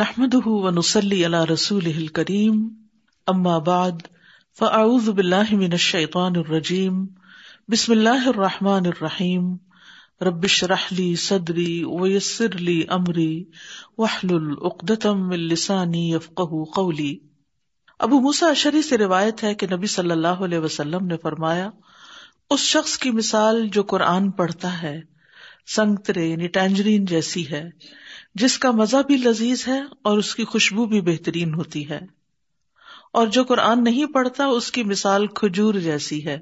نحمد و نسلی اللہ رسول کریم اما بعد فاعوذ باللہ من الشیطان الرجیم بسم اللہ الرحمٰن الرحیم ربش رحلی صدری ویسر لی امری وحل العقدم السانی یفق قولی ابو موسا اشری سے روایت ہے کہ نبی صلی اللہ علیہ وسلم نے فرمایا، اس شخص کی مثال جو قرآن پڑھتا ہے سنگترے یعنی ٹینجرین جیسی ہے، جس کا مزہ بھی لذیذ ہے اور اس کی خوشبو بھی بہترین ہوتی ہے۔ اور جو قرآن نہیں پڑھتا، اس کی مثال کھجور جیسی ہے۔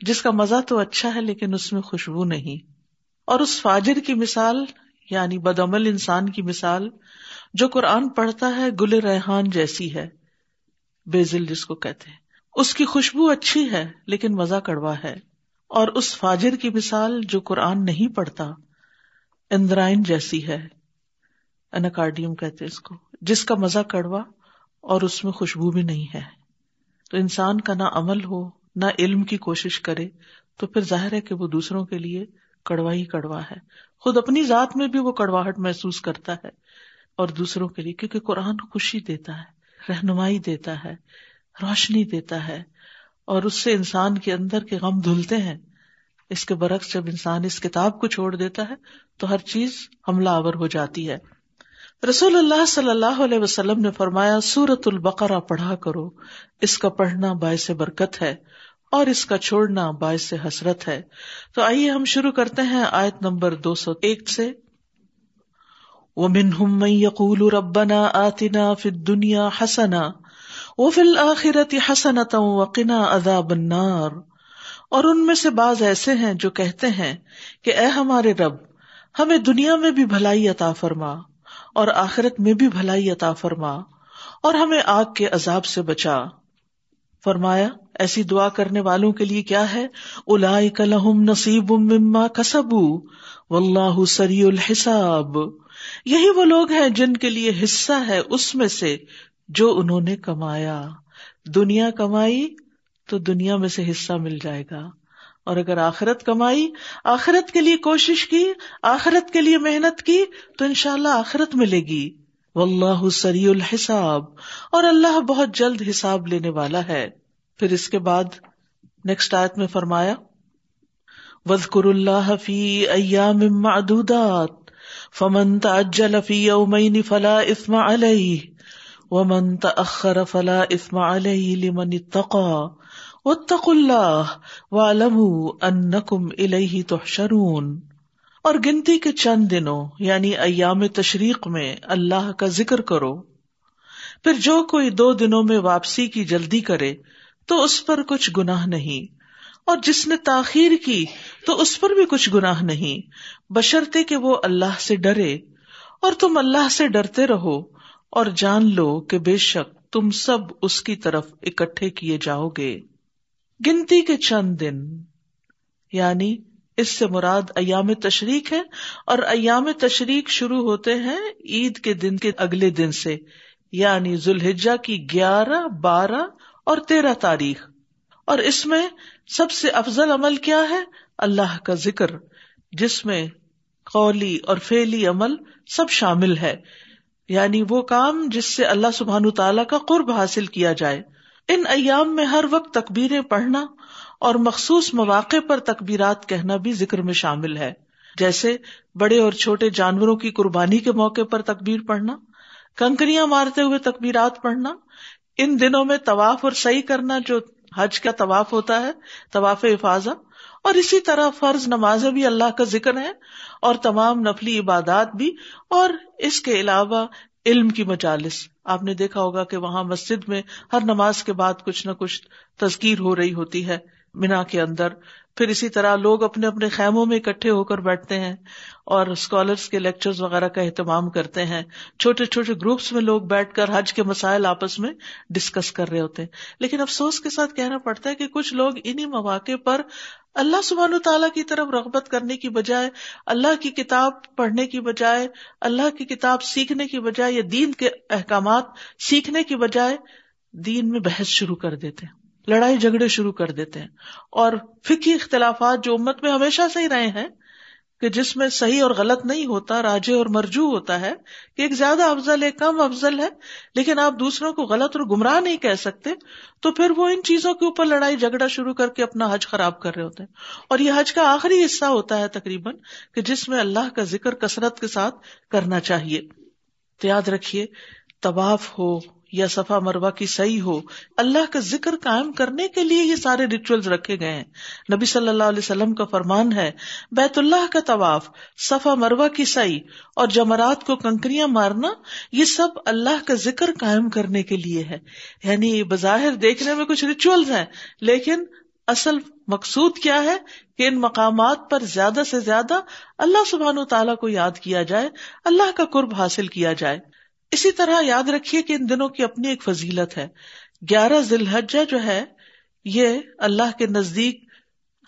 جس کا مزہ تو اچھا ہے، لیکن اس میں خوشبو نہیں۔ اور اس فاجر کی مثال یعنی بدعمل انسان کی مثال، جو قرآن پڑھتا ہے، گل ریحان جیسی ہے۔ بیزل جس کو کہتے ہیں۔ اس کی خوشبو اچھی ہے، لیکن مزہ کڑوا ہے۔ اور اس فاجر کی مثال جو قرآن نہیں پڑھتا، اندرائن جیسی ہے۔ انکارڈیم کہتے اس کو۔ جس کا مزہ کڑوا اور اس میں خوشبو بھی نہیں ہے۔ تو انسان کا نہ عمل ہو، نہ علم کی کوشش کرے، تو پھر ظاہر ہے کہ وہ دوسروں کے لیے کڑوا ہی کڑوا ہے۔ خود اپنی ذات میں بھی وہ کڑواہٹ محسوس کرتا ہے اور دوسروں کے لیے، کیونکہ قرآن خوشی دیتا ہے، رہنمائی دیتا ہے، روشنی دیتا ہے۔ اور اس سے انسان کے اندر کے غم دھلتے ہیں۔ اس کے برعکس جب انسان اس کتاب کو چھوڑ دیتا ہے تو ہر چیز حملہ آور ہو جاتی ہے۔ رسول اللہ صلی اللہ علیہ وسلم نے فرمایا سورت البقرا پڑھا کرو۔ اس کا پڑھنا باعث برکت ہے اور اس کا چھوڑنا باعث حسرت ہے۔ تو آئیے ہم شروع کرتے ہیں آیت نمبر دو سو ایک سے۔ وَمِنْهُمْ مَنْ يَقُولُ رَبَّنَا آتِنَا فِي الدُّنْيَا حَسَنًا وَفِي الْآخِرَةِ حَسَنَةً وَقِنَا عَذَابَ النَّارِ۔ اور ان میں سے بعض ایسے ہیں جو کہتے ہیں کہ اے ہمارے رب، ہمیں دنیا میں بھی بھلائی عطا فرما اور آخرت میں بھی بھلائی عطا فرما اور ہمیں آگ کے عذاب سے بچا۔ فرمایا، ایسی دعا کرنے والوں کے لیے کیا ہے؟ نصیب مما کسبو واللہ سری الحساب۔ یہی وہ لوگ ہیں جن کے لیے حصہ ہے اس میں سے جو انہوں نے کمایا، دنیا کمائی تو دنیا میں سے حصہ مل جائے گا۔ اور اگر آخرت کمائی، آخرت کے لیے کوشش کی، آخرت کے لیے محنت کی، تو ان شاء اللہ آخرت ملے گی۔ واللہ سری الحساب۔ اور اللہ بہت جلد حساب لینے والا ہے۔ پھر اس کے بعد نیکسٹ آیت میں فرمایا وزقر اللہ فی ایام معدودات فمن تعجل فی یومین فلا اثم علیہ ومن تأخر فلا اثم علیہ لمن اتقا اتق اللہ والم انکم الیہ تحشرون۔ اور گنتی کے چند دنوں یعنی ایام تشریق میں، اللہ کا ذکر کرو۔ پھر جو کوئی دو دنوں میں واپسی کی جلدی کرے، تو اس پر کچھ گناہ نہیں۔ اور جس نے تاخیر کی، تو اس پر بھی کچھ گناہ نہیں۔ بشرتے کہ وہ اللہ سے ڈرے۔ اور تم اللہ سے ڈرتے رہو۔ اور جان لو کہ بے شک تم سب اس کی طرف اکٹھے کیے جاؤ گے۔ گنتی کے چند دن یعنی اس سے مراد ایام تشریق ہے، اور ایام تشریق شروع ہوتے ہیں عید کے دن کے اگلے دن سے یعنی ذوالحجہ کی گیارہ، بارہ اور تیرہ تاریخ۔ اور اس میں سب سے افضل عمل کیا ہے؟ اللہ کا ذکر، جس میں قولی اور فیلی عمل سب شامل ہے۔ یعنی وہ کام جس سے اللہ سبحان تعالی کا قرب حاصل کیا جائے۔ ان ایام میں ہر وقت تکبیریں پڑھنا اور مخصوص مواقع پر تکبیرات کہنا بھی ذکر میں شامل ہے۔ جیسے بڑے اور چھوٹے جانوروں کی قربانی کے موقع پر تکبیر پڑھنا، کنکریاں مارتے ہوئے تکبیرات پڑھنا، ان دنوں میں طواف اور صحیح کرنا جو حج کا طواف ہوتا ہے، طواف حفاظہ اور اسی طرح فرض نماز بھی اللہ کا ذکر ہے اور تمام نفلی عبادات بھی اور اس کے علاوہ علم کی مجالس۔ آپ نے دیکھا ہوگا کہ وہاں مسجد میں ہر نماز کے بعد کچھ نہ کچھ تذکیر ہو رہی ہوتی ہے مینا کے اندر۔ پھر اسی طرح لوگ اپنے اپنے خیموں میں اکٹھے ہو کر بیٹھتے ہیں اور اسکالرس کے لیکچر وغیرہ کا اہتمام کرتے ہیں۔ چھوٹے چھوٹے گروپس میں لوگ بیٹھ کر حج کے مسائل آپس میں ڈسکس کر رہے ہوتے ہیں۔ لیکن افسوس کے ساتھ کہنا پڑتا ہے کہ کچھ لوگ انہیں مواقع پر اللہ سبحان و تعالیٰ کی طرف رغبت کرنے کی بجائے، اللہ کی کتاب پڑھنے کی بجائے، اللہ کی کتاب سیکھنے کی بجائے یا دین کے احکامات سیکھنے کی بجائے دین میں بحث شروع کر دیتے ہیں، لڑائی جھگڑے شروع کر دیتے ہیں۔ اور فکی اختلافات جو امت میں ہمیشہ سے ہی رہے ہیں کہ جس میں صحیح اور غلط نہیں ہوتا، راجے اور مرجو ہوتا ہے، کہ ایک زیادہ افضل ہے کم افضل ہے، لیکن آپ دوسروں کو غلط اور گمراہ نہیں کہہ سکتے، تو پھر وہ ان چیزوں کے اوپر لڑائی، جھگڑا شروع کر کے اپنا حج خراب کر رہے ہوتے ہیں۔ اور یہ حج کا آخری حصہ ہوتا ہے تقریباً، کہ جس میں اللہ کا ذکر کثرت کے ساتھ کرنا چاہیے۔ تو یاد رکھیے، طواف ہو یا صفا مروا کی صحیح ہو، اللہ کا ذکر قائم کرنے کے لیے یہ سارے ریچولز رکھے گئے ہیں۔ نبی صلی اللہ علیہ وسلم کا فرمان ہے، بیت اللہ کا طواف، صفا مروا کی صحیح اور جمرات کو کنکریاں مارنا، یہ سب اللہ کا ذکر قائم کرنے کے لیے ہے۔ یعنی بظاہر دیکھنے میں کچھ ریچولز ہیں، لیکن اصل مقصود کیا ہے کہ ان مقامات پر زیادہ سے زیادہ اللہ سبحان و تعالیٰ کو یاد کیا جائے، اللہ کا قرب حاصل کیا جائے۔ اسی طرح یاد رکھیے کہ ان دنوں کی اپنی ایک فضیلت ہے۔ گیارہ ذی الحجہ جو ہے، یہ اللہ کے نزدیک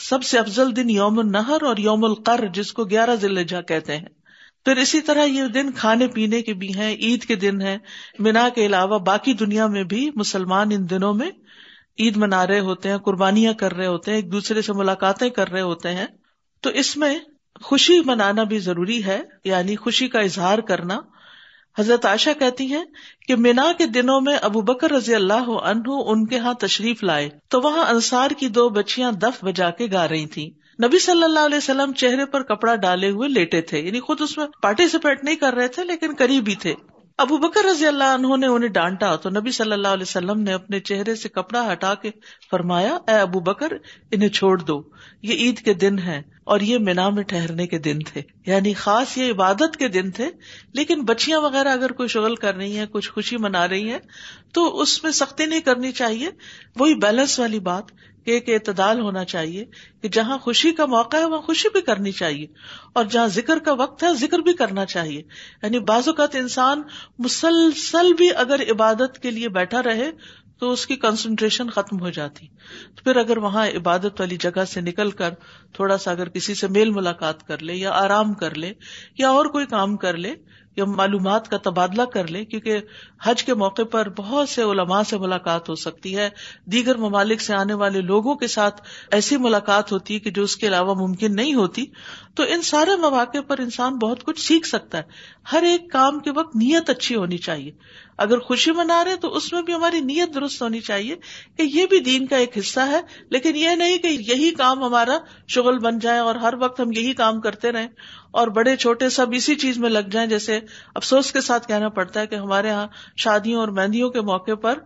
سب سے افضل دن یوم النہر اور یوم القر جس کو گیارہ ذی الحجہ کہتے ہیں۔ پھر اسی طرح یہ دن کھانے پینے کے بھی ہیں، عید کے دن ہیں۔ مینا کے علاوہ باقی دنیا میں بھی مسلمان ان دنوں میں عید منا رہے ہوتے ہیں، قربانیاں کر رہے ہوتے ہیں، ایک دوسرے سے ملاقاتیں کر رہے ہوتے ہیں۔ تو اس میں خوشی منانا بھی ضروری ہے یعنی خوشی کا اظہار کرنا۔ حضرت عائشہ کہتی ہیں کہ مینا کے دنوں میں ابو بکر رضی اللہ عنہ ان کے ہاں تشریف لائے تو وہاں انصار کی دو بچیاں دف بجا کے گا رہی تھی نبی صلی اللہ علیہ وسلم چہرے پر کپڑا ڈالے ہوئے لیٹے تھے یعنی خود اس میں پارٹیسپیٹ نہیں کر رہے تھے، لیکن قریب ہی تھے۔ ابو بکر رضی اللہ عنہ نے انہیں ڈانٹا تو نبی صلی اللہ علیہ وسلم نے اپنے چہرے سے کپڑا ہٹا کے فرمایا، اے ابو بکر، انہیں چھوڑ دو، یہ عید کے دن ہے اور یہ مینا میں ٹہرنے کے دن تھے۔ یعنی خاص یہ عبادت کے دن تھے، لیکن بچیاں وغیرہ اگر کوئی شغل کر رہی ہیں، کچھ خوشی منا رہی ہیں، تو اس میں سختی نہیں کرنی چاہیے۔ وہی بیلنس والی بات کہ ایک اعتدال ہونا چاہیے کہ جہاں خوشی کا موقع ہے، وہاں خوشی بھی کرنی چاہیے۔ اور جہاں ذکر کا وقت ہے، ذکر بھی کرنا چاہیے۔ یعنی بعض اوقات انسان مسلسل بھی اگر عبادت کے لیے بیٹھا رہے تو اس کی کنسنٹریشن ختم ہو جاتی۔ تو پھر اگر وہاں عبادت والی جگہ سے نکل کر تھوڑا سا اگر کسی سے میل ملاقات کر لے یا آرام کر لے یا اور کوئی کام کر لے یا معلومات کا تبادلہ کر لے، کیونکہ حج کے موقع پر بہت سے علماء سے ملاقات ہو سکتی ہے۔ دیگر ممالک سے آنے والے لوگوں کے ساتھ ایسی ملاقات ہوتی ہے کہ جو اس کے علاوہ ممکن نہیں ہوتی۔ تو ان سارے مواقع پر انسان بہت کچھ سیکھ سکتا ہے۔ ہر ایک کام کے وقت نیت اچھی ہونی چاہیے۔ اگر خوشی منا رہے تو اس میں بھی ہماری نیت درست ہونی چاہیے کہ یہ بھی دین کا ایک حصہ ہے، لیکن یہ نہیں کہ یہی کام ہمارا شغل بن جائے اور ہر وقت ہم یہی کام کرتے رہیں اور بڑے چھوٹے سب اسی چیز میں لگ جائیں، جیسے افسوس کے ساتھ کہنا پڑتا ہے کہ ہمارے یہاں شادیوں اور مہندیوں کے موقع پر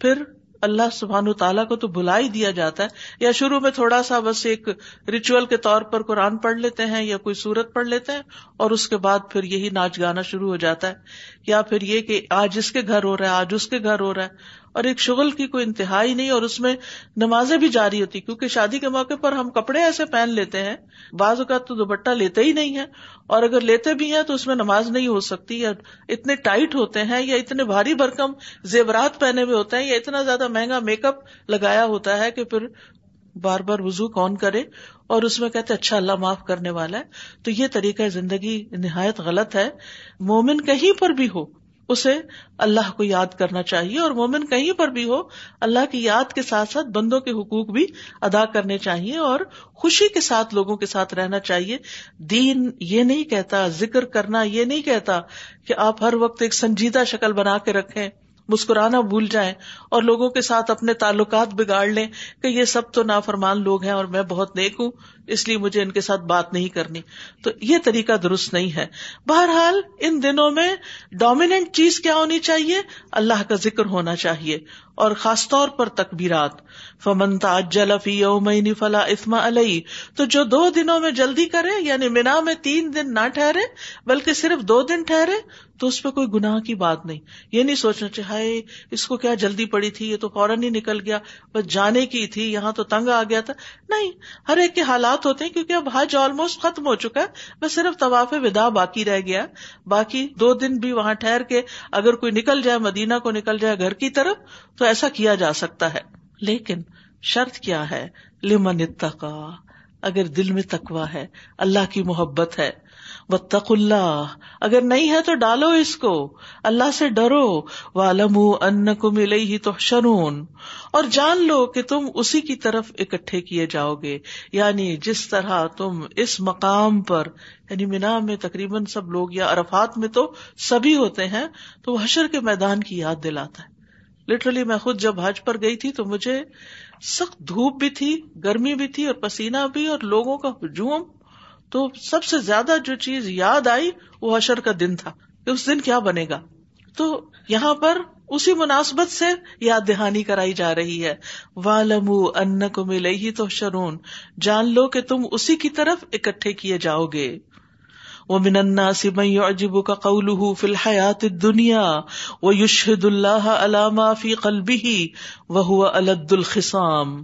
پھر اللہ سبحان تعالیٰ کو تو بلا ہی دیا جاتا ہے یا شروع میں تھوڑا سا بس ایک ریچول کے طور پر قرآن پڑھ لیتے ہیں یا کوئی سورت پڑھ لیتے ہیں اور اس کے بعد پھر یہی ناچ گانا شروع ہو جاتا ہے یا پھر یہ کہ آج اس کے گھر ہو رہا ہے، آج اس کے گھر ہو رہا ہے۔ اور ایک شغل کی کوئی انتہائی نہیں اور اس میں نمازیں بھی جاری ہوتی، کیونکہ شادی کے موقع پر ہم کپڑے ایسے پہن لیتے ہیں، بعض اوقات تو دوپٹہ لیتے ہی نہیں ہے اور اگر لیتے بھی ہیں تو اس میں نماز نہیں ہو سکتی، یا اتنے ٹائٹ ہوتے ہیں، یا اتنے بھاری بھرکم زیورات پہنے ہوئے ہوتے ہیں، یا اتنا زیادہ مہنگا میک اپ لگایا ہوتا ہے کہ پھر بار بار وزو کون کرے، اور اس میں کہتے اچھا اللہ معاف کرنے والا ہے۔ تو یہ طریقہ زندگی نہایت غلط ہے۔ مومن کہیں پر بھی ہو اسے اللہ کو یاد کرنا چاہیے اور مومن کہیں پر بھی ہو، اللہ کی یاد کے ساتھ ساتھ بندوں کے حقوق بھی ادا کرنے چاہیے اور خوشی کے ساتھ لوگوں کے ساتھ رہنا چاہیے۔ دین یہ نہیں کہتا، ذکر کرنا یہ نہیں کہتا کہ آپ ہر وقت ایک سنجیدہ شکل بنا کے رکھیں۔ مسکرانا بھول جائیں اور لوگوں کے ساتھ اپنے تعلقات بگاڑ لیں کہ یہ سب تو نافرمان لوگ ہیں اور میں بہت نیک ہوں، اس لیے مجھے ان کے ساتھ بات نہیں کرنی۔ تو یہ طریقہ درست نہیں ہے۔ بہرحال ان دنوں میں ڈومیننٹ چیز کیا ہونی چاہیے؟ اللہ کا ذکر ہونا چاہیے۔ اور خاص طور پر تکبیرات۔ فمنتا جلفی یومین فلا اسما علیہ تو جو دو دنوں میں جلدی کرے یعنی مینا میں تین دن نہ ٹھہرے، بلکہ صرف دو دن ٹھہرے، تو اس پہ کوئی گناہ کی بات نہیں۔ یہ نہیں سوچنا چاہے اس کو کیا جلدی پڑی تھی، یہ تو فوراً ہی نکل گیا، بس جانے کی تھی، یہاں تو تنگ آ گیا تھا۔ نہیں، ہر ایک کے حالات ہوتے ہیں، کیونکہ اب حج آلموسٹ ختم ہو چکا ہے، بس صرف طواف ودا باقی رہ گیا باقی دو دن بھی وہاں ٹھہر کے اگر کوئی نکل جائے، مدینہ کو نکل جائے گھر کی طرف، تو ایسا کیا جا سکتا ہے۔ لیکن شرط کیا ہے؟ لمن اتقا۔ اگر دل میں تکوا ہے، اللہ کی محبت ہے۔ تق اللہ۔ اگر نہیں ہے تو ڈالو اس کو۔ اللہ سے ڈرو۔ والم ان کو ملے ہی تو شرون اور جان لو کہ تم اسی کی طرف اکٹھے کیے جاؤ گے۔ یعنی جس طرح تم اس مقام پر یعنی مینا میں تقریباً سب لوگ یا عرفات میں تو سبھی ہوتے ہیں، تو وہ حشر کے میدان کی یاد دلاتا ہے۔ لٹرلی میں خود جب حج پر گئی تھی تو مجھے سخت دھوپ بھی تھی، گرمی بھی تھی اور پسینہ بھی اور لوگوں کا ہجوم۔ تو سب سے زیادہ جو چیز یاد آئی وہ حشر کا دن تھا۔ کہ اس دن کیا بنے گا؟ تو یہاں پر اسی مناسبت سے یاد دہانی کرائی جا رہی ہے۔ والم ان کو ملے ہی تو شرون جان لو کہ تم اسی کی طرف اکٹھے کیے جاؤ گے۔ وہ مننا سمئی عجیب کا قول فی الحیات دنیا وہ یشہد اللہ علامہ فی قلبی وہ الد الخسام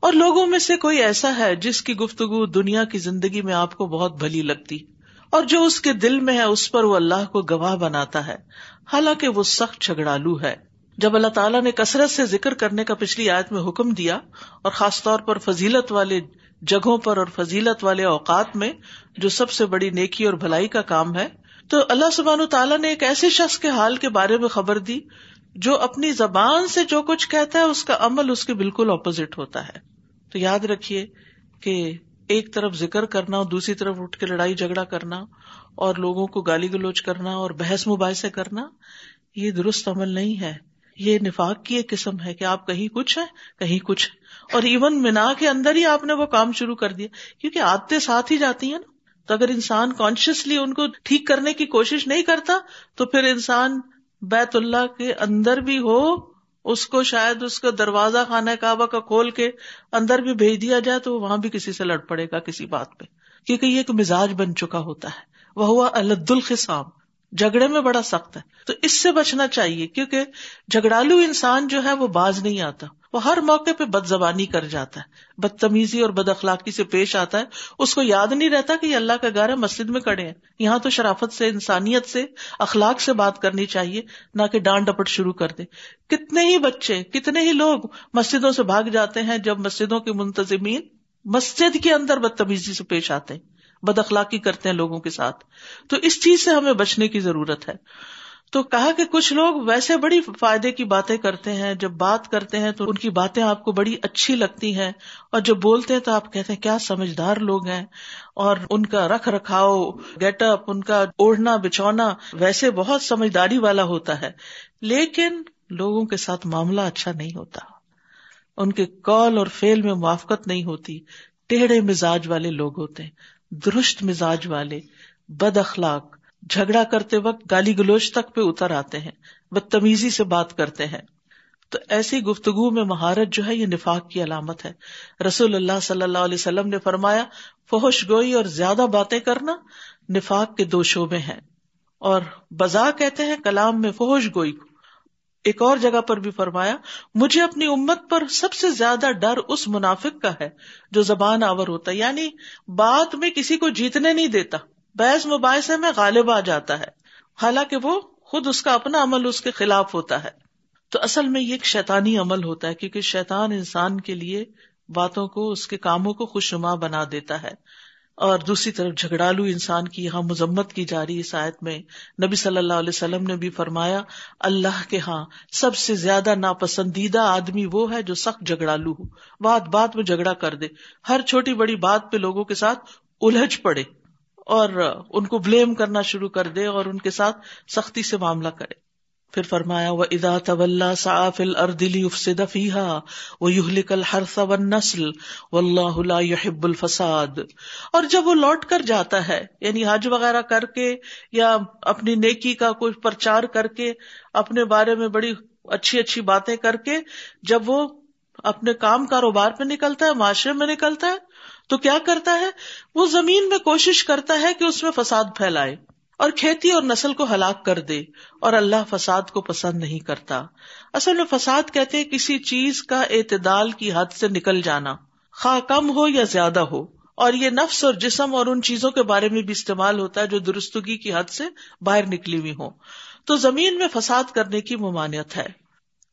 اور لوگوں میں سے کوئی ایسا ہے جس کی گفتگو دنیا کی زندگی میں آپ کو بہت بھلی لگتی، اور جو اس کے دل میں ہے اس پر وہ اللہ کو گواہ بناتا ہے۔ حالانکہ وہ سخت جھگڑالو ہے۔ جب اللہ تعالیٰ نے کثرت سے ذکر کرنے کا پچھلی آیت میں حکم دیا، اور خاص طور پر فضیلت والے جگہوں پر اور فضیلت والے اوقات میں جو سب سے بڑی نیکی اور بھلائی کا کام ہے، تو اللہ سبحان تعالیٰ نے ایک ایسے شخص کے حال کے بارے میں خبر دی جو اپنی زبان سے جو کچھ کہتا ہے، اس کا عمل اس کے بالکل اپوزٹ ہوتا ہے۔ تو یاد رکھیے کہ ایک طرف ذکر کرنا اور دوسری طرف اٹھ کے لڑائی جھگڑا کرنا، اور لوگوں کو گالی گلوچ کرنا اور بحث مباحثے کرنا، یہ درست عمل نہیں ہے۔ یہ نفاق کی ایک قسم ہے کہ آپ کہیں کچھ ہے کہیں کچھ اور ایون مینا کے اندر ہی آپ نے وہ کام شروع کر دیا۔ کیونکہ آتے ساتھ ہی جاتی ہیں نا۔ تو اگر انسان کانشیسلی ان کو ٹھیک کرنے کی کوشش نہیں کرتا، تو پھر انسان بیت اللہ کے اندر بھی ہو، اس کو شاید اس کا دروازہ خانہ کعبہ کا کھول کے اندر بھی بھیج دیا جائے، تو وہاں بھی کسی سے لڑ پڑے گا کسی بات پہ۔ کیونکہ یہ ایک مزاج بن چکا ہوتا ہے۔ وہ ہوا الد الخسام جھگڑے میں بڑا سخت ہے۔ تو اس سے بچنا چاہیے، کیونکہ جھگڑالو انسان جو ہے وہ باز نہیں آتا۔ وہ ہر موقع پہ بد زبانی کر جاتا ہے۔ بدتمیزی اور بد اخلاقی سے پیش آتا ہے۔ اس کو یاد نہیں رہتا کہ یہ اللہ کا گھر ہے، مسجد میں کڑے ہیں۔ یہاں تو شرافت سے، انسانیت سے، اخلاق سے بات کرنی چاہیے، نہ کہ ڈانٹ ڈپٹ شروع کر دے۔ کتنے ہی بچے، کتنے ہی لوگ مسجدوں سے بھاگ جاتے ہیں جب مسجدوں کے منتظمین مسجد کے اندر بدتمیزی سے پیش آتے ہیں۔ بد اخلاقی کرتے ہیں لوگوں کے ساتھ۔ تو اس چیز سے ہمیں بچنے کی ضرورت ہے۔ تو کہا کہ کچھ لوگ ویسے بڑی فائدے کی باتیں کرتے ہیں، جب بات کرتے ہیں تو ان کی باتیں آپ کو بڑی اچھی لگتی ہیں، اور جب بولتے ہیں تو آپ کہتے ہیں، کیا سمجھدار لوگ ہیں۔ اور ان کا رکھ رکھاؤ گیٹ اپ ان کا اوڑھنا، بچھونا ویسے بہت سمجھداری والا ہوتا ہے۔ لیکن لوگوں کے ساتھ معاملہ اچھا نہیں ہوتا۔ ان کے کال اور فیل میں موافقت نہیں ہوتی۔ ٹیڑھے مزاج والے لوگ ہوتے ہیں۔ درست مزاج والے، بد اخلاق، جھگڑا کرتے وقت گالی گلوچ تک پہ اتر آتے ہیں، بدتمیزی سے بات کرتے ہیں۔ تو ایسی گفتگو میں مہارت جو ہے، یہ نفاق کی علامت ہے۔ رسول اللہ صلی اللہ علیہ وسلم نے فرمایا، فحش گوئی اور زیادہ باتیں کرنا نفاق کے دو شعبے ہیں۔ اور بزا کہتے ہیں کلام میں فحش گوئی کو۔ ایک اور جگہ پر بھی فرمایا، مجھے اپنی امت پر سب سے زیادہ ڈر اس منافق کا ہے جو زبان آور ہوتا ہے۔ یعنی بات میں کسی کو جیتنے نہیں دیتا۔ بحث مباحثے میں غالب آ جاتا ہے۔ حالانکہ وہ خود اس کا اپنا عمل اس کے خلاف ہوتا ہے۔ تو اصل میں یہ ایک شیطانی عمل ہوتا ہے، کیونکہ شیطان انسان کے لیے باتوں کو، اس کے کاموں کو خوش نما بنا دیتا ہے۔ اور دوسری طرف جھگڑالو انسان کی یہاں مذمت کی جا رہی آیت میں۔ نبی صلی اللہ علیہ وسلم نے بھی فرمایا، اللہ کے ہاں سب سے زیادہ ناپسندیدہ آدمی وہ ہے جو سخت جھگڑالو ہو۔ بات بات میں جھگڑا کر دے۔ ہر چھوٹی بڑی بات پہ لوگوں کے ساتھ الجھ پڑے اور ان کو بلیم کرنا شروع کر دے اور ان کے ساتھ سختی سے معاملہ کرے۔ پھر فرمایا وہ ادا طول صاف اردلی افسد فیحا وہ یوہلکل ہرس و نسل و اللہ یحب الفساد۔ اور جب وہ لوٹ کر جاتا ہے یعنی حج وغیرہ کر کے یا اپنی نیکی کا کوئی پرچار کر کے اپنے بارے میں بڑی اچھی اچھی باتیں کر کے جب وہ اپنے کام کاروبار پہ نکلتا ہے، معاشرے میں نکلتا ہے، تو کیا کرتا ہے؟ وہ زمین میں کوشش کرتا ہے کہ اس میں فساد پھیلائے۔ اور کھیتی اور نسل کو ہلاک کر دے اور اللہ فساد کو پسند نہیں کرتا۔ اصل میں فساد کہتے کسی چیز کا اعتدال کی حد سے نکل جانا۔ خواہ کم ہو یا زیادہ ہو۔ اور یہ نفس اور جسم اور ان چیزوں کے بارے میں بھی استعمال ہوتا ہے جو درستگی کی حد سے باہر نکلی ہوئی ہو تو زمین میں فساد کرنے کی ممانعت ہے۔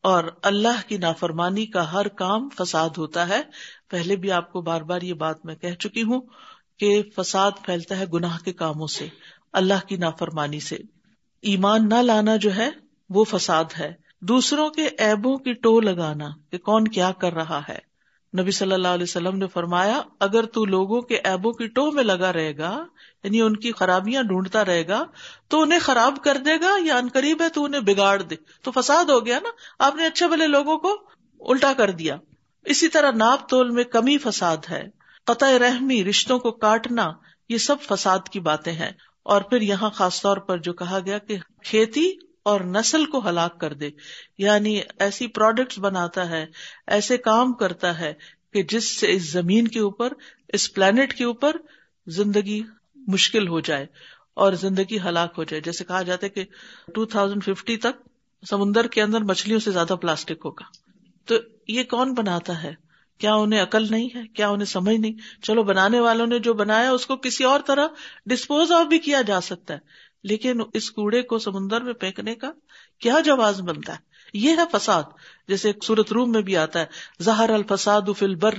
اور اللہ کی نافرمانی کا ہر کام فساد ہوتا ہے۔ پہلے بھی آپ کو بار بار یہ بات میں کہہ چکی ہوں کہ فساد پھیلتا ہے گناہ کے کاموں سے۔ اللہ کی نافرمانی سے۔ ایمان نہ لانا جو ہے، وہ فساد ہے۔ دوسروں کے ایبوں کی ٹو لگانا کہ کون کیا کر رہا ہے۔ نبی صلی اللہ علیہ وسلم نے فرمایا، اگر تو لوگوں کے ایبوں کی ٹو میں لگا رہے گا یعنی ان کی خرابیاں ڈھونڈتا رہے گا، تو انہیں خراب کر دے گا یا ان قریب ہے تو انہیں بگاڑ دے۔ تو فساد ہو گیا نا، آپ نے اچھے بھلے لوگوں کو الٹا کر دیا۔ اسی طرح ناپ تول میں کمی فساد ہے۔ قطع رحمی، رشتوں کو کاٹنا، یہ سب فساد کی باتیں ہیں۔ اور پھر یہاں خاص طور پر جو کہا گیا کہ کھیتی اور نسل کو ہلاک کر دے۔ یعنی ایسی پروڈکٹس بناتا ہے، ایسے کام کرتا ہے کہ جس سے اس زمین کے اوپر، اس پلانٹ کے اوپر زندگی مشکل ہو جائے اور زندگی ہلاک ہو جائے۔ جیسے کہا جاتا ہے کہ ٹو تھاؤزینڈ ففٹی تک سمندر کے اندر مچھلیوں سے زیادہ پلاسٹک ہوگا۔ تو یہ کون بناتا ہے؟ کیا انہیں عقل نہیں ہے؟ کیا انہیں سمجھ نہیں؟ چلو بنانے والوں نے جو بنایا، اس کو کسی اور طرح ڈسپوز آف بھی کیا جا سکتا ہے۔ لیکن اس کوڑے کو سمندر میں پھینکنے کا کیا جواز بنتا ہے؟ یہ ہے فساد۔ جیسے سورت روم میں بھی آتا ہے۔ زہر الفساد فل بر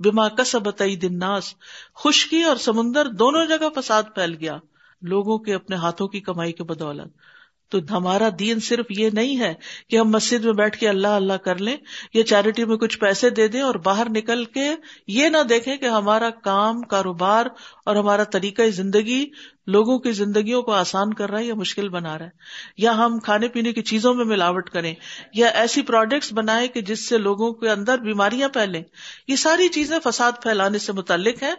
بما کسبت الناس۔ خشکی اور سمندر دونوں جگہ فساد پھیل گیا۔ لوگوں کے اپنے ہاتھوں کی کمائی کے بدولت۔ تو ہمارا دین صرف یہ نہیں ہے کہ ہم مسجد میں بیٹھ کے اللہ اللہ کر لیں، یا چیریٹی میں کچھ پیسے دے دیں اور باہر نکل کے یہ نہ دیکھیں کہ ہمارا کام، کاروبار اور ہمارا طریقہ زندگی لوگوں کی زندگیوں کو آسان کر رہا ہے یا مشکل بنا رہا ہے۔ یا ہم کھانے پینے کی چیزوں میں ملاوٹ کریں، یا ایسی پروڈکٹس بنائیں کہ جس سے لوگوں کے اندر بیماریاں پھیلیں۔ یہ ساری چیزیں فساد پھیلانے سے متعلق ہیں۔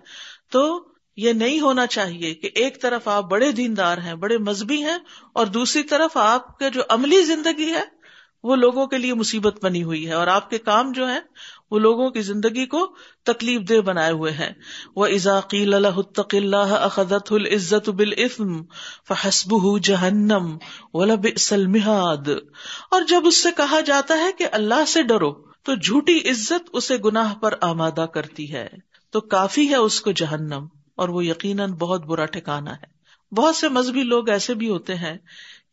تو یہ نہیں ہونا چاہیے کہ ایک طرف آپ بڑے دیندار ہیں، بڑے مذہبی ہیں، اور دوسری طرف آپ کا جو عملی زندگی ہے، وہ لوگوں کے لیے مصیبت بنی ہوئی ہے، اور آپ کے کام جو ہے وہ لوگوں کی زندگی کو تکلیف دہ بنائے ہوئے ہیں۔ وہ ازاقیل الحتق اللہ اخذت العزت بالعفم فحسب جہنم ولب سلمحاد اور جب اس سے کہا جاتا ہے کہ اللہ سے ڈرو، تو جھوٹی عزت اسے گناہ پر آمادہ کرتی ہے۔ تو کافی ہے اس کو جہنم۔ اور وہ یقیناً بہت برا ٹھکانا ہے۔ بہت سے مذہبی لوگ ایسے بھی ہوتے ہیں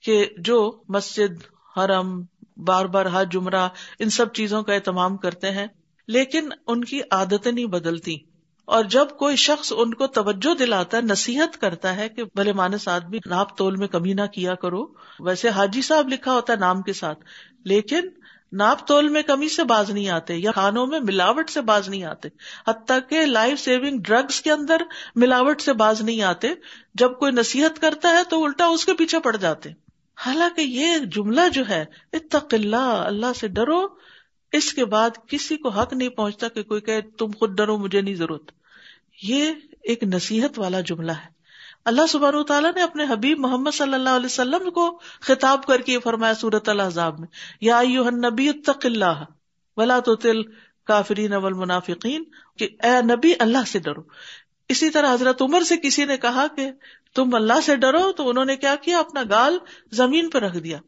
کہ جو مسجد، حرم، بار بار حج جمرہ ان سب چیزوں کا اہتمام کرتے ہیں، لیکن ان کی عادتیں نہیں بدلتی۔ اور جب کوئی شخص ان کو توجہ دلاتا ہے نصیحت کرتا ہے کہ بھلے مانے ساتھ بھی ناپ تول میں کمی نہ کیا کرو، ویسے حاجی صاحب لکھا ہوتا ہے نام کے ساتھ، لیکن ناپ تول میں کمی سے باز نہیں آتے یا کھانوں میں ملاوٹ سے باز نہیں آتے، حتیٰ کہ لائف سیونگ ڈرگس کے اندر ملاوٹ سے باز نہیں آتے۔ جب کوئی نصیحت کرتا ہے تو الٹا اس کے پیچھے پڑ جاتے۔ حالانکہ یہ جملہ جو ہے، اتق اللہ اللہ سے ڈرو۔ اس کے بعد کسی کو حق نہیں پہنچتا کہ کوئی کہ تم خود ڈرو، مجھے نہیں ضرورت۔ یہ ایک نصیحت والا جملہ ہے۔ اللہ سبحانہ تعالیٰ نے اپنے حبیب محمد صلی اللہ علیہ وسلم کو خطاب کر کے فرمایا سورت الحضاب میں، یا نبی اتق اللہ، ولا تو تل کافرین اول منافقین کہ اے نبی اللہ سے ڈرو۔ اسی طرح حضرت عمر سے کسی نے کہا کہ تم اللہ سے ڈرو، تو انہوں نے کیا کیا؟ اپنا گال زمین پہ رکھ دیا۔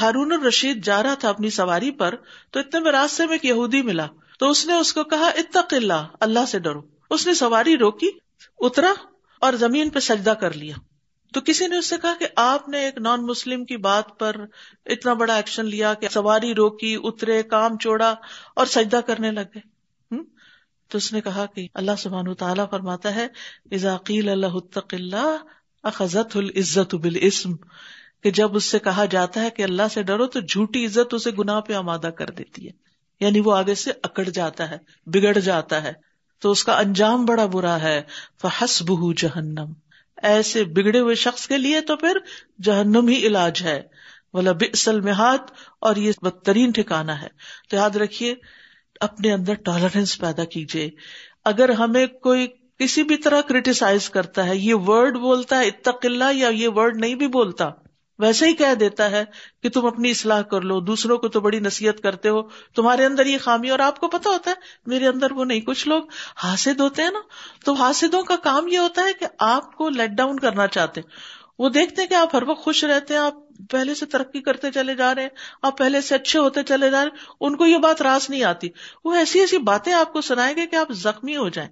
ہارون الرشید جا رہا تھا اپنی سواری پر، تو اتنے میں راستے میں ایک یہودی ملا۔ تو اس نے اس کو کہا، اتق اللہ اللہ سے ڈرو۔ اس نے سواری روکی، اترا اور زمین پہ سجدہ کر لیا۔ تو کسی نے اس سے کہا کہ آپ نے ایک نان مسلم کی بات پر اتنا بڑا ایکشن لیا کہ سواری روکی، اترے، کام چوڑا اور سجدہ کرنے لگ گئے۔ تو اس نے کہا کہ اللہ سبحان تعالیٰ فرماتا ہے ازاقیل اللہ اللہ اخذت العزت بالاسم۔ کہ جب اس سے کہا جاتا ہے کہ اللہ سے ڈرو تو جھوٹی عزت اسے گناہ پہ آمادہ کر دیتی ہے۔ یعنی وہ آگے سے اکڑ جاتا ہے، بگڑ جاتا ہے۔ تو اس کا انجام بڑا برا ہے۔ فحس بہ جہنم۔ ایسے بگڑے ہوئے شخص کے لیے تو پھر جہنم ہی علاج ہے۔ بولا بسل میں ہاتھ اور یہ بدترین ٹھکانا ہے۔ تو یاد رکھیے، اپنے اندر ٹالرنس پیدا کیجیے اگر ہمیں کوئی کسی بھی طرح کریٹیسائز کرتا ہے، یہ ورڈ بولتا ہے، اتق اللہ، یا یہ ورڈ نہیں بھی بولتا۔ ویسے ہی کہہ دیتا ہے کہ تم اپنی اصلاح کر لو، دوسروں کو تو بڑی نصیحت کرتے ہو، تمہارے اندر یہ خامی اور آپ کو پتا ہوتا ہے، میرے اندر وہ نہیں، کچھ لوگ حاصد ہوتے ہیں نا، تو حاصدوں کا کام یہ ہوتا ہے کہ آپ کو لیٹ ڈاؤن کرنا چاہتے وہ دیکھتے ہیں کہ آپ ہر وقت خوش رہتے ہیں، آپ پہلے سے ترقی کرتے چلے جا رہے ہیں، آپ پہلے سے اچھے ہوتے چلے جا رہے ہیں، ان کو یہ بات راس نہیں آتی۔ وہ ایسی ایسی باتیں آپ کو سنائیں گے کہ آپ زخمی ہو جائیں۔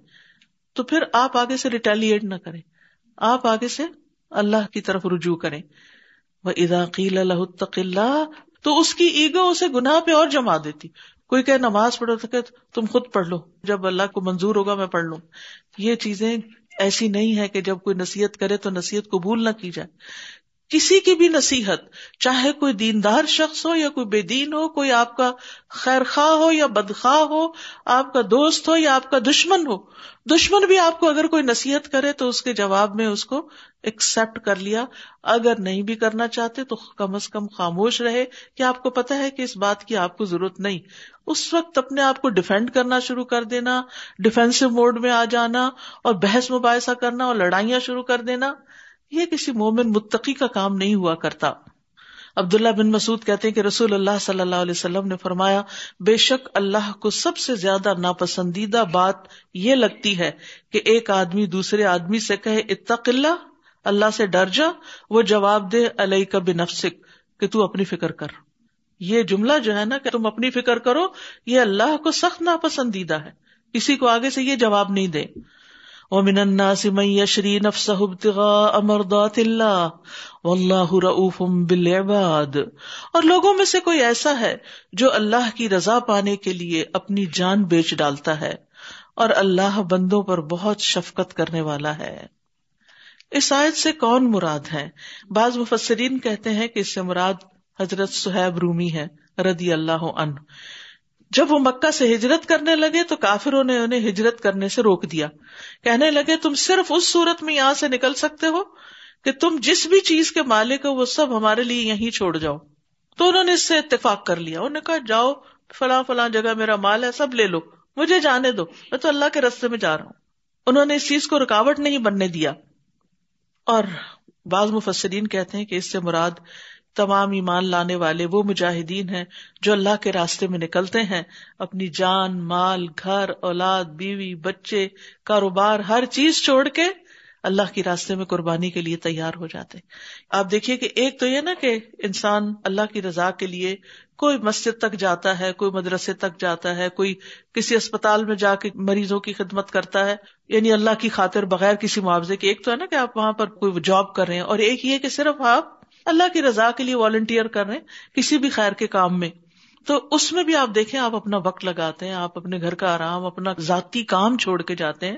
تو پھر آپ آگے سے ریٹیلیٹ نہ کریں۔ آپ آگے سے اللہ کی طرف رجوع کریں۔ وہ ادا قیل اللہ تو اس کی ایگو اسے گناہ پہ اور جما دیتی۔ کوئی کہ نماز پڑھو تو کہ تم خود پڑھ لو، جب اللہ کو منظور ہوگا میں پڑھ لوں۔ یہ چیزیں ایسی نہیں ہے کہ جب کوئی نصیحت کرے تو نصیحت قبول نہ کی جائے۔ کسی کی بھی نصیحت، چاہے کوئی دیندار شخص ہو یا کوئی بے دین ہو، کوئی آپ کا خیر خواہ ہو یا بدخواہ ہو، آپ کا دوست ہو یا آپ کا دشمن ہو، دشمن بھی آپ کو اگر کوئی نصیحت کرے تو اس کے جواب میں اس کو ایکسپٹ کر لیا۔ اگر نہیں بھی کرنا چاہتے تو کم از کم خاموش رہے کہ آپ کو پتا ہے کہ اس بات کی آپ کو ضرورت نہیں۔ اس وقت اپنے آپ کو ڈیفینڈ کرنا شروع کر دینا ڈیفینسو موڈ میں آ جانا اور بحث مباحثہ کرنا اور لڑائیاں شروع کر دینا۔ یہ کسی مومن متقی کا کام نہیں ہوا کرتا۔ عبداللہ بن مسعود کہتے کہ رسول اللہ صلی اللہ علیہ وسلم نے فرمایا، بے شک اللہ کو سب سے زیادہ ناپسندیدہ بات یہ لگتی ہے کہ ایک آدمی دوسرے آدمی سے کہے، اتق اللہ اللہ سے ڈر جا، وہ جواب دے علیہ کا بنفسک، کہ تو اپنی فکر کر۔ یہ جملہ جو ہے نا کہ تم اپنی فکر کرو، یہ اللہ کو سخت ناپسندیدہ ہے۔ کسی کو آگے سے یہ جواب نہیں دے۔ ومن الناس من يشري نفسه ابتغاء مرضات الله والله رؤوف بالعباد۔ اور لوگوں میں سے کوئی ایسا ہے جو اللہ کی رضا پانے کے لیے اپنی جان بیچ ڈالتا ہے اور اللہ بندوں پر بہت شفقت کرنے والا ہے۔ اس آیت سے کون مراد ہے؟ بعض مفسرین کہتے ہیں کہ اس سے مراد حضرت سہیب رومی ہے رضی اللہ عنہ۔ جب وہ مکہ سے ہجرت کرنے لگے تو کافروں نے انہیں ہجرت کرنے سے روک دیا۔ کہنے لگے، تم صرف اس صورت میں یہاں سے نکل سکتے ہو کہ تم جس بھی چیز کے مالک ہو، وہ سب ہمارے لیے یہیں چھوڑ جاؤ۔ تو انہوں نے اس سے اتفاق کر لیا۔ انہوں نے کہا، جاؤ، فلاں فلاں جگہ میرا مال ہے، سب لے لو، مجھے جانے دو، میں تو اللہ کے رستے میں جا رہا ہوں۔ انہوں نے اس چیز کو رکاوٹ نہیں بننے دیا۔ اور بعض مفسرین کہتے ہیں کہ اس سے مراد تمام ایمان لانے والے وہ مجاہدین ہیں جو اللہ کے راستے میں نکلتے ہیں۔ اپنی جان، مال، گھر، اولاد، بیوی، بچے، کاروبار، ہر چیز چھوڑ کے اللہ کے راستے میں قربانی کے لیے تیار ہو جاتے۔ آپ دیکھیے کہ ایک تو یہ نا کہ انسان اللہ کی رضا کے لیے کوئی مسجد تک جاتا ہے، کوئی مدرسے تک جاتا ہے، کوئی کسی اسپتال میں جا کے مریضوں کی خدمت کرتا ہے۔ یعنی اللہ کی خاطر بغیر کسی معاوضے کے، ایک تو ہے نا کہ آپ وہاں پر کوئی جاب کر رہے ہیں اور ایک یہ کہ صرف آپ اللہ کی رضا کے لیے والنٹیئر کر رہے ہیں کسی بھی خیر کے کام میں۔ تو اس میں بھی آپ دیکھیں، آپ اپنا وقت لگاتے ہیں، آپ اپنے گھر کا آرام، اپنا ذاتی کام چھوڑ کے جاتے ہیں۔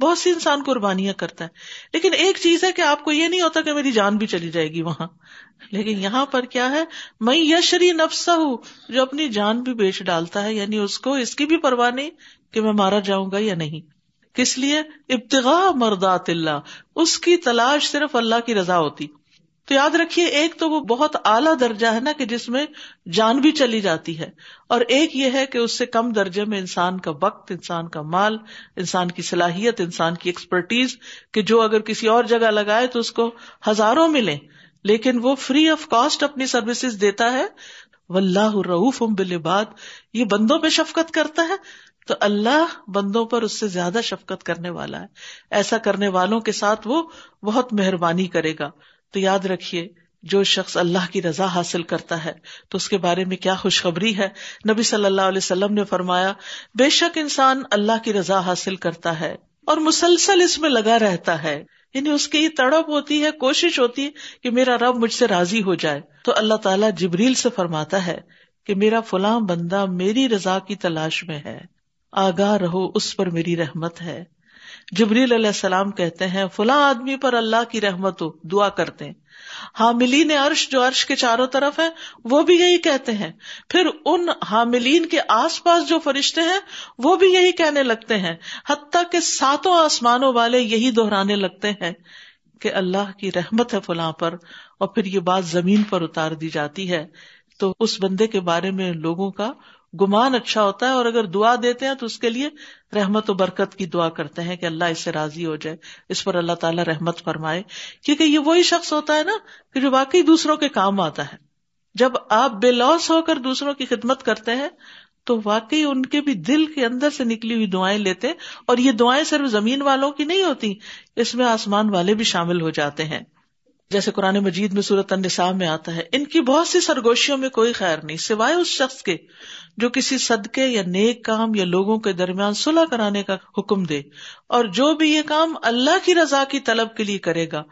بہت سی انسان قربانیاں کرتا ہے لیکن ایک چیز ہے کہ آپ کو یہ نہیں ہوتا کہ میری جان بھی چلی جائے گی وہاں۔ لیکن یہاں پر کیا ہے؟ میں یشری نفسا ہوں جو اپنی جان بھی بیچ ڈالتا ہے یعنی اس کو، اس کی بھی پرواہ نہیں کہ میں مارا جاؤں گا یا نہیں۔ کس لیے؟ ابتغا مردات اللہ۔ اس کی تلاش صرف اللہ کی رضا ہوتی۔ تو یاد رکھیے، ایک تو وہ بہت اعلیٰ درجہ ہے نا کہ جس میں جان بھی چلی جاتی ہے، اور ایک یہ ہے کہ اس سے کم درجے میں انسان کا وقت، انسان کا مال، انسان کی صلاحیت، انسان کی ایکسپرٹیز کہ جو اگر کسی اور جگہ لگائے تو اس کو ہزاروں ملے لیکن وہ فری آف کاسٹ اپنی سروسز دیتا ہے۔ و اللہ رعف بلباد یہ بندوں پہ شفقت کرتا ہے۔ تو اللہ بندوں پر اس سے زیادہ شفقت کرنے والا ہے۔ ایسا کرنے والوں کے ساتھ وہ بہت مہربانی کرے گا۔ تو یاد رکھیے، جو شخص اللہ کی رضا حاصل کرتا ہے، تو اس کے بارے میں کیا خوشخبری ہے؟ نبی صلی اللہ علیہ وسلم نے فرمایا، بے شک انسان اللہ کی رضا حاصل کرتا ہے اور مسلسل اس میں لگا رہتا ہے۔ یعنی اس کی یہ تڑپ ہوتی ہے، کوشش ہوتی ہے کہ میرا رب مجھ سے راضی ہو جائے۔ تو اللہ تعالیٰ جبریل سے فرماتا ہے کہ میرا فلاں بندہ میری رضا کی تلاش میں ہے۔ آگاہ رہو، اس پر میری رحمت ہے۔ جبریل علیہ السلام کہتے ہیں، فلاں آدمی پر اللہ کی رحمت ہو، دعا کرتے ہیں۔ حاملین عرش جو عرش کے چاروں طرف ہے وہ بھی یہی کہتے ہیں۔ پھر ان حاملین کے آس پاس جو فرشتے ہیں، وہ بھی یہی کہنے لگتے ہیں۔ حتیٰ کہ ساتوں آسمانوں والے یہی دہرانے لگتے ہیں کہ اللہ کی رحمت ہے فلاں پر، اور پھر یہ بات زمین پر اتار دی جاتی ہے۔ تو اس بندے کے بارے میں لوگوں کا گمان اچھا ہوتا ہے اور اگر دعا دیتے ہیں تو اس کے لیے رحمت و برکت کی دعا کرتے ہیں کہ اللہ اس سے راضی ہو جائے، اس پر اللہ تعالیٰ رحمت فرمائے۔ کیونکہ یہ وہی شخص ہوتا ہے نا کہ جو واقعی دوسروں کے کام آتا ہے۔ جب آپ بے لوس ہو کر دوسروں کی خدمت کرتے ہیں، تو واقعی ان کے بھی دل کے اندر سے نکلی ہوئی دعائیں لیتے اور یہ دعائیں صرف زمین والوں کی نہیں ہوتی، اس میں آسمان والے بھی شامل ہو جاتے ہیں۔ جیسے قرآن مجید میں صورت النساء میں آتا ہے، ان کی بہت سی سرگوشیوں میں کوئی خیر نہیں، سوائے اس شخص کے جو کسی صدقے یا نیک کام یا لوگوں کے درمیان صلح کرانے کا حکم دے۔ اور جو بھی یہ کام اللہ کی رضا کی طلب کے لیے کرے گا،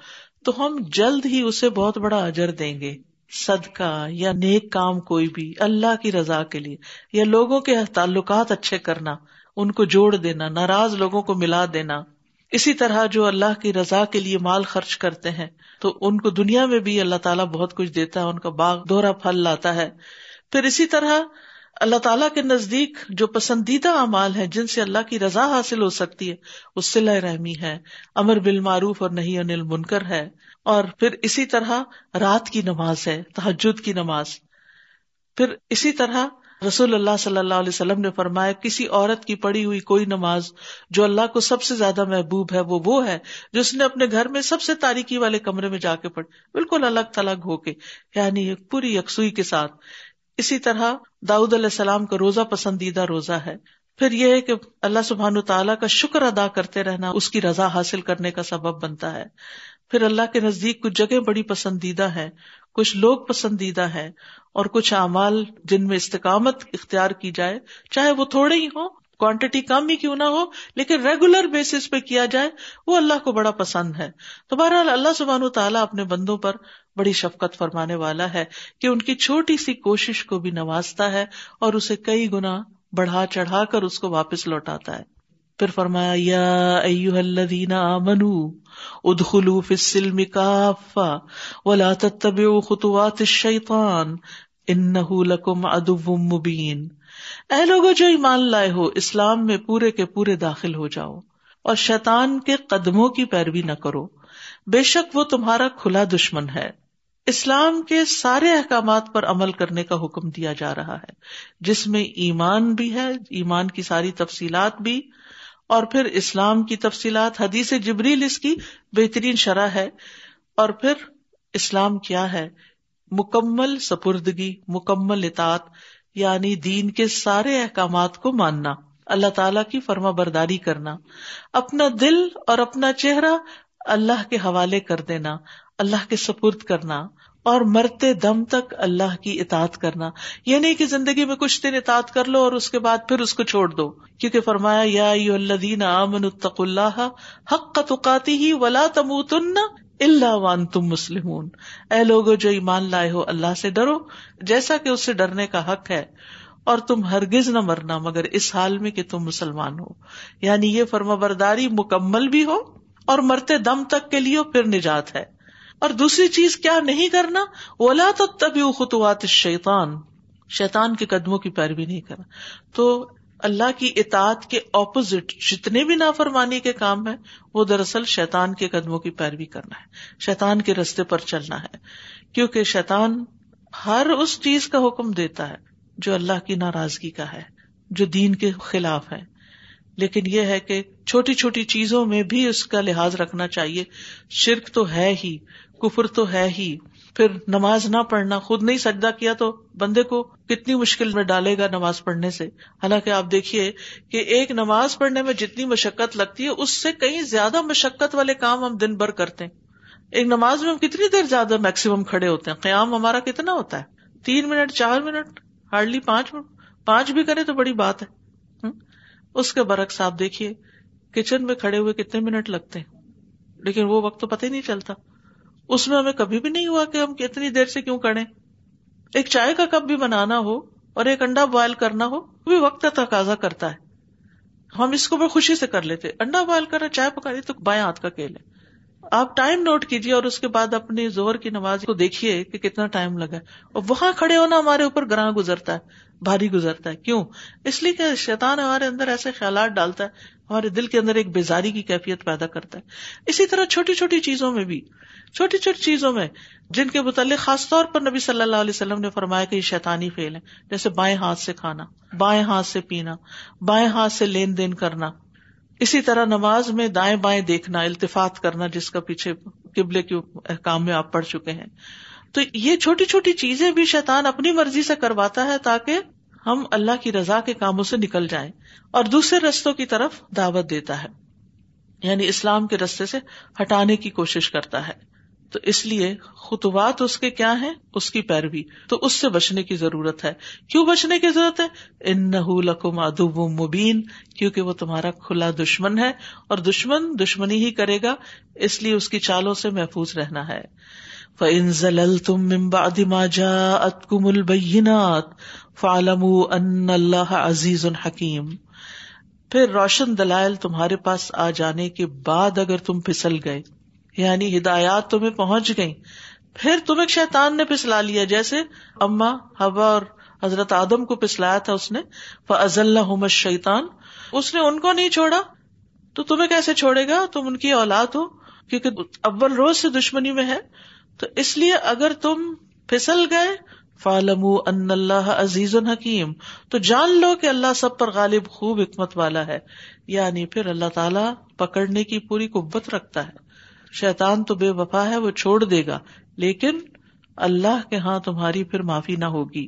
تو ہم جلد ہی اسے بہت بڑا اجر دیں گے۔ صدقہ یا نیک کام کوئی بھی اللہ کی رضا کے لیے یا لوگوں کے تعلقات اچھے کرنا، ان کو جوڑ دینا، ناراض لوگوں کو ملا دینا اسی طرح جو اللہ کی رضا کے لیے مال خرچ کرتے ہیں، تو ان کو دنیا میں بھی اللہ تعالیٰ بہت کچھ دیتا ہے، ان کا باغ دوہرا پھل لاتا ہے۔ پھر اسی طرح اللہ تعالیٰ کے نزدیک جو پسندیدہ اعمال ہیں، جن سے اللہ کی رضا حاصل ہو سکتی ہے، وہ سلح رحمی ہے، امر بالمعروف اور نہیں انل منکر ہے۔ اور پھر اسی طرح رات کی نماز ہے تحجد کی نماز۔ پھر اسی طرح رسول اللہ صلی اللہ علیہ وسلم نے فرمایا، کسی عورت کی پڑی ہوئی کوئی نماز جو اللہ کو سب سے زیادہ محبوب ہے، وہ وہ ہے جس نے اپنے گھر میں سب سے تاریخی والے کمرے میں جا کے پڑھ بالکل الگ تھلگ ہو کے یعنی پوری یکسوئی کے ساتھ۔ اسی طرح داؤد علیہ السلام کا روزہ پسندیدہ روزہ ہے۔ پھر یہ ہے کہ اللہ سبحان تعالیٰ کا شکر ادا کرتے رہنا اس کی رضا حاصل کرنے کا سبب بنتا ہے۔ پھر اللہ کے نزدیک کچھ جگہ بڑی پسندیدہ ہے کچھ لوگ پسندیدہ ہے اور کچھ اعمال جن میں استقامت اختیار کی جائے، چاہے وہ تھوڑے ہی ہوں کوانٹٹی کم ہی کیوں نہ ہو، لیکن ریگولر بیسس پہ کیا جائے، وہ اللہ کو بڑا پسند ہے۔ تو بہرحال اللہ سبحان تعالیٰ اپنے بندوں پر بڑی شفقت فرمانے والا ہے کہ ان کی چھوٹی سی کوشش کو بھی نوازتا ہے اور اسے کئی گنا بڑھا چڑھا کر اس کو واپس لوٹاتا ہے۔ پھر فرمایا، یا الذین آمنوا ادخلوا فی السلم کافا ولا تتبعوا خطوات الشیطان انه لکم عدو مبین۔ اے لوگو، جو ایمان لائے ہو، اسلام میں پورے کے پورے داخل ہو جاؤ اور شیطان کے قدموں کی پیروی نہ کرو۔ بے شک وہ تمہارا کھلا دشمن ہے۔ اسلام کے سارے احکامات پر عمل کرنے کا حکم دیا جا رہا ہے۔ جس میں ایمان بھی ہے، ایمان کی ساری تفصیلات بھی اور پھر اسلام کی تفصیلات، حدیث جبریل اس کی بہترین شرح ہے۔ اور پھر اسلام کیا ہے؟ مکمل سپردگی، مکمل اطاعت یعنی دین کے سارے احکامات کو ماننا، اللہ تعالی کی فرما برداری کرنا، اپنا دل اور اپنا چہرہ اللہ کے حوالے کر دینا، اللہ کے سپرد کرنا اور مرتے دم تک اللہ کی اطاعت کرنا۔ یہ نہیں کہ زندگی میں کچھ دن اطاعت کر لو اور اس کے بعد پھر اس کو چھوڑ دو۔ کیونکہ فرمایا، یا الذین آمنوا اتقوا اللہ حق تقاتی ہی ولا تموتن اللہ وان تم مسلم اے لوگ جو ایمان لائے ہو، اللہ سے ڈرو۔ جیسا کہ اس سے ڈرنے کا حق ہے، اور تم ہرگز نہ مرنا، مگر اس حال میں کہ تم مسلمان ہو۔ یعنی یہ فرما برداری مکمل بھی ہو اور مرتے دم تک کے لیے پھر نجات ہے۔ اور دوسری چیز کیا نہیں کرنا؟ اولا تو تب خطوات شیطان شیطان کے قدموں کی پیروی نہیں کرنا۔ تو اللہ کی اطاعت کے اپوزٹ جتنے بھی نافرمانی کے کام ہے وہ دراصل شیطان کے قدموں کی پیروی کرنا ہے۔ شیطان کے رستے پر چلنا ہے۔ کیونکہ شیطان ہر اس چیز کا حکم دیتا ہے جو اللہ کی ناراضگی کا ہے، جو دین کے خلاف ہے۔ لیکن یہ ہے کہ چھوٹی چھوٹی چیزوں میں بھی اس کا لحاظ رکھنا چاہیے۔ شرک تو ہے ہی۔ کفر تو ہے ہی۔ پھر نماز نہ پڑھنا، خود نہیں سجدہ کیا تو بندے کو کتنی مشکل میں ڈالے گا نماز پڑھنے سے۔ حالانکہ آپ دیکھیے کہ ایک نماز پڑھنے میں جتنی مشقت لگتی ہے، اس سے کئی زیادہ مشقت والے کام ہم دن بھر کرتے ہیں۔ ایک نماز میں ہم کتنی دیر زیادہ میکسیمم کھڑے ہوتے ہیں؟ قیام ہمارا کتنا ہوتا ہے؟ تین منٹ، چار منٹ ہارڈلی پانچ منٹ۔ پانچ بھی کرے تو بڑی بات ہے۔ اس کے برعکس آپ دیکھیے کچن میں کھڑے ہوئے کتنے منٹ لگتے ہیں۔ لیکن وہ وقت تو پتہ ہی نہیں چلتا۔ اس میں ہمیں کبھی بھی نہیں ہوا کہ ہم کتنی دیر سے کیوں کریں ایک چائے کا کپ بھی بنانا ہو اور ایک انڈا بوائل کرنا ہو، وہ بھی وقت تقاضا کرتا ہے۔ ہم اس کو بڑی خوشی سے کر لیتے۔ انڈا بوائل کرنا چائے پکانی تو بائیں ہاتھ کا کھیل ہے۔ آپ ٹائم نوٹ کیجیے اور اس کے بعد اپنی زور کی نماز کو دیکھیے کہ کتنا ٹائم لگا اور وہاں کھڑے ہونا ہمارے اوپر گراں گزرتا ہے، بھاری گزرتا ہے۔ کیوں؟ اس لیے کہ شیطان ہمارے اندر ایسے خیالات ڈالتا ہے، ہمارے دل کے اندر ایک بیزاری کی کیفیت پیدا کرتا ہے۔ اسی طرح چھوٹی چھوٹی چیزوں میں بھی، چھوٹی چھوٹی چیزوں میں جن کے متعلق خاص طور پر نبی صلی اللہ علیہ وسلم نے فرمایا کہ یہ شیطانی فیل ہے جیسے بائیں ہاتھ سے کھانا، بائیں ہاتھ سے پینا، بائیں ہاتھ سے لین دین کرنا۔ اسی طرح نماز میں دائیں بائیں دیکھنا، التفات کرنا، جس کا پیچھے قبلے کے کام میں آپ پڑھ چکے ہیں۔ تو یہ چھوٹی چھوٹی چیزیں بھی شیطان اپنی مرضی سے کرواتا ہے تاکہ ہم اللہ کی رضا کے کاموں سے نکل جائیں اور دوسرے رستوں کی طرف دعوت دیتا ہے یعنی اسلام کے رستے سے ہٹانے کی کوشش کرتا ہے۔ تو اس لیے خطوات اس کے کیا ہیں؟ اس کی پیروی۔ تو اس سے بچنے کی ضرورت ہے۔ کیوں بچنے کی ضرورت ہے؟ ان لکم ادب مبین، کیونکہ وہ تمہارا کھلا دشمن ہے اور دشمن دشمنی ہی کرے گا، اس لیے اس کی چالوں سے محفوظ رہنا ہے۔ فَإِن زَلَلْتُم مِّن بَعْدِ مَا جَاءَتْكُمُ الْبَيِّنَاتُ فَاعْلَمُوا أَنَّ اللَّهَ عَزِيزٌ حَكِيمٌ۔ پھر روشن دلائل تمہارے پاس آ جانے کے بعد اگر تم پھسل گئے یعنی ہدایات تمہیں پہنچ گئی پھر تمہیں شیطان نے پسلا لیا، جیسے اما ہوا اور حضرت آدم کو پسلایا تھا اس نے۔ فضل شیتان اس نے ان کو نہیں چھوڑا۔ تو تمہیں کیسے چھوڑے گا؟ تم ان کی اولاد ہو، کیونکہ اول روز سے دشمنی میں ہے۔ تو اس لیے اگر تم پھسل گئے فالم ان اللہ عزیز الحکیم تو جان لو کہ اللہ سب پر غالب خوب حکمت والا ہے۔ یعنی پھر اللہ تعالیٰ پکڑنے کی پوری قبت رکھتا ہے۔ شیتان تو بے وفا ہے، وہ چھوڑ دے گا، لیکن اللہ کے ہاں تمہاری پھر معافی نہ ہوگی۔